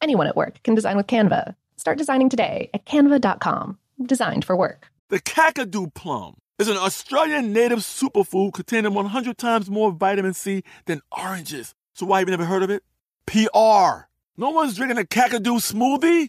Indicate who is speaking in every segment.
Speaker 1: Anyone at work can design with Canva. Start designing today at canva.com. Designed for work.
Speaker 2: The Kakadu plum is an Australian native superfood containing 100 times more vitamin C than oranges. So why have you never heard of it? PR. No one's drinking a Kakadu smoothie?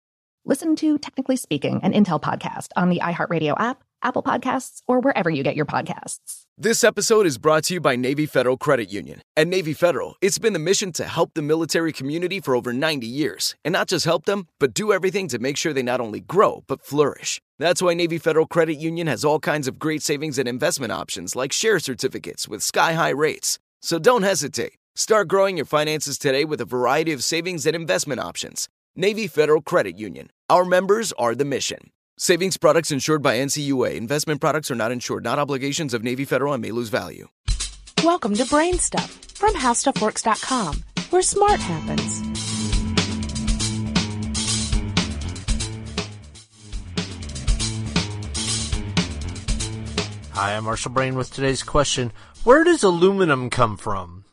Speaker 1: Listen to Technically Speaking, an Intel podcast on the iHeartRadio app, Apple Podcasts, or wherever you get your podcasts.
Speaker 3: This episode is brought to you by Navy Federal Credit Union. At Navy Federal, it's been the mission to help the military community for over 90 years. And not just help them, but do everything to make sure they not only grow, but flourish. That's why Navy Federal Credit Union has all kinds of great savings and investment options like share certificates with sky high rates. So don't hesitate. Start growing your finances today with a variety of savings and investment options. Navy Federal Credit Union. Our members are the mission. Savings products insured by NCUA. Investment products are not insured, not obligations of Navy Federal and may lose value.
Speaker 4: Welcome to Brain Stuff from HowStuffWorks.com, where smart happens.
Speaker 5: Hi, I'm Marshall Brain with today's question Where does aluminum come from?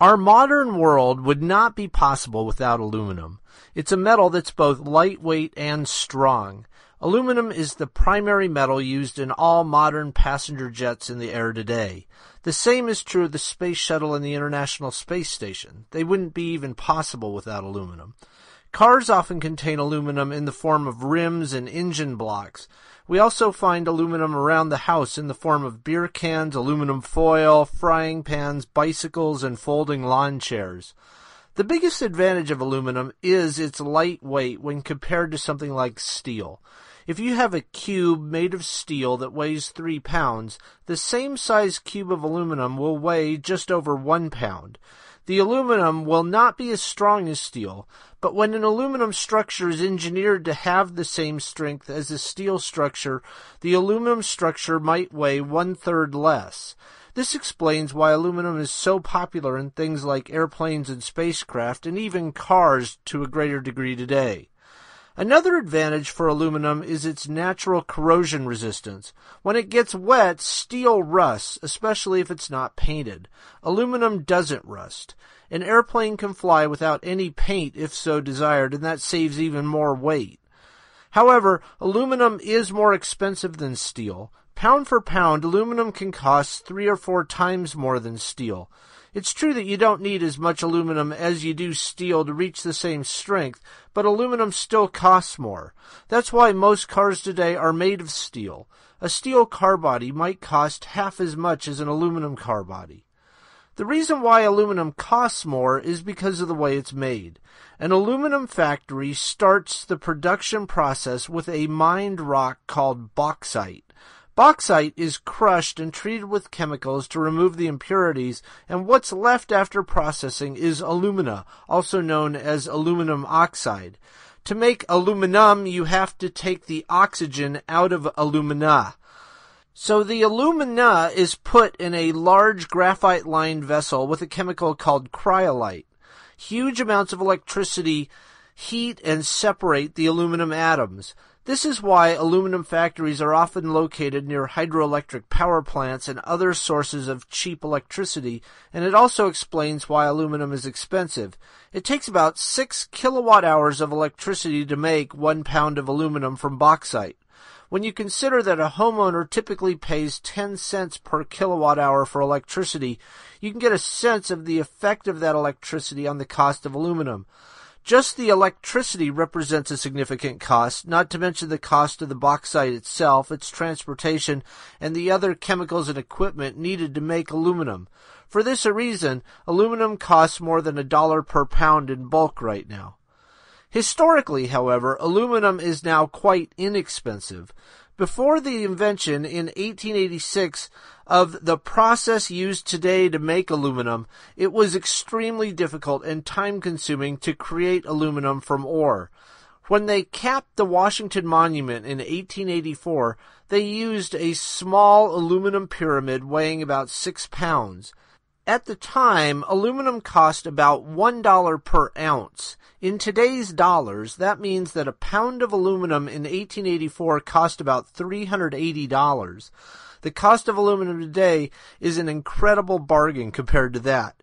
Speaker 5: Our modern world would not be possible without aluminum. It's a metal that's both lightweight and strong. Aluminum is the primary metal used in all modern passenger jets in the air today. The same is true of the Space Shuttle and the International Space Station. They wouldn't be even possible without aluminum. Cars often contain aluminum in the form of rims and engine blocks. We also find aluminum around the house in the form of beer cans, aluminum foil, frying pans, bicycles, and folding lawn chairs. The biggest advantage of aluminum is its lightweight when compared to something like steel. If you have a cube made of steel that weighs three pounds, the same size cube of aluminum will weigh just over one pound. The aluminum will not be as strong as steel, but when an aluminum structure is engineered to have the same strength as a steel structure, the aluminum structure might weigh one third less. This explains why aluminum is so popular in things like airplanes and spacecraft, and even cars to a greater degree today. Another advantage for aluminum is its natural corrosion resistance. When it gets wet, steel rusts, especially if it's not painted. Aluminum doesn't rust. An airplane can fly without any paint if so desired, and that saves even more weight. However, aluminum is more expensive than steel. Pound for pound, aluminum can cost three or four times more than steel. It's true that you don't need as much aluminum as you do steel to reach the same strength, but aluminum still costs more. That's why most cars today are made of steel. A steel car body might cost half as much as an aluminum car body. The reason why aluminum costs more is because of the way it's made. An aluminum factory starts the production process with a mined rock called bauxite. Bauxite is crushed and treated with chemicals to remove the impurities, and what's left after processing is alumina, also known as aluminum oxide. To make aluminum, you have to take the oxygen out of alumina. So the alumina is put in a large graphite lined vessel with a chemical called cryolite. Huge amounts of electricity heat and separate the aluminum atoms. This is why aluminum factories are often located near hydroelectric power plants and other sources of cheap electricity, and it also explains why aluminum is expensive. It takes about 6 kilowatt hours of electricity to make 1 pound of aluminum from bauxite. When you consider that a homeowner typically pays 10 cents per kilowatt hour for electricity, you can get a sense of the effect of that electricity on the cost of aluminum. Just the electricity represents a significant cost, not to mention the cost of the bauxite itself, its transportation, and the other chemicals and equipment needed to make aluminum. For this reason, aluminum costs more than a dollar per pound in bulk right now. Historically, however, aluminum is now quite inexpensive. Before the invention in 1886 of the process used today to make aluminum, it was extremely difficult and time consuming to create aluminum from ore. When they capped the Washington Monument in 1884, they used a small aluminum pyramid weighing about six pounds. At the time, aluminum cost about $1 per ounce. In today's dollars, that means that a pound of aluminum in 1884 cost about $380. The cost of aluminum today is an incredible bargain compared to that.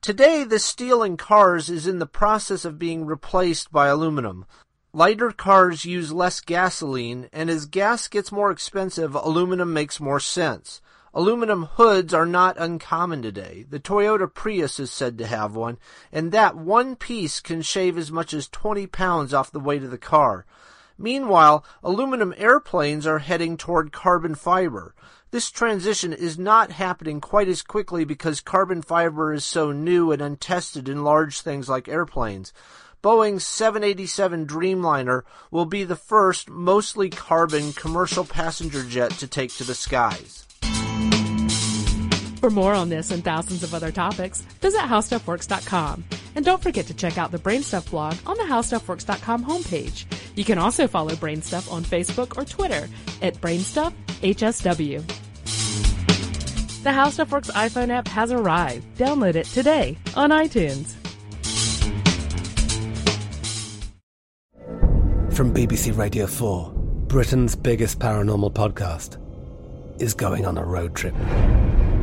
Speaker 5: Today, the steel in cars is in the process of being replaced by aluminum. Lighter cars use less gasoline, and as gas gets more expensive, aluminum makes more sense. Aluminum hoods are not uncommon today. The Toyota Prius is said to have one, and that one piece can shave as much as 20 pounds off the weight of the car. Meanwhile, aluminum airplanes are heading toward carbon fiber. This transition is not happening quite as quickly because carbon fiber is so new and untested in large things like airplanes. Boeing's 787 Dreamliner will be the first mostly carbon commercial passenger jet to take to the skies.
Speaker 4: For more on this and thousands of other topics, visit HowStuffWorks.com. And don't forget to check out the Brainstuff blog on the HowStuffWorks.com homepage. You can also follow Brainstuff on Facebook or Twitter at BrainstuffHSW. The HowStuffWorks iPhone app has arrived. Download it today on iTunes.
Speaker 6: From BBC Radio 4, Britain's biggest paranormal podcast is going on a road trip.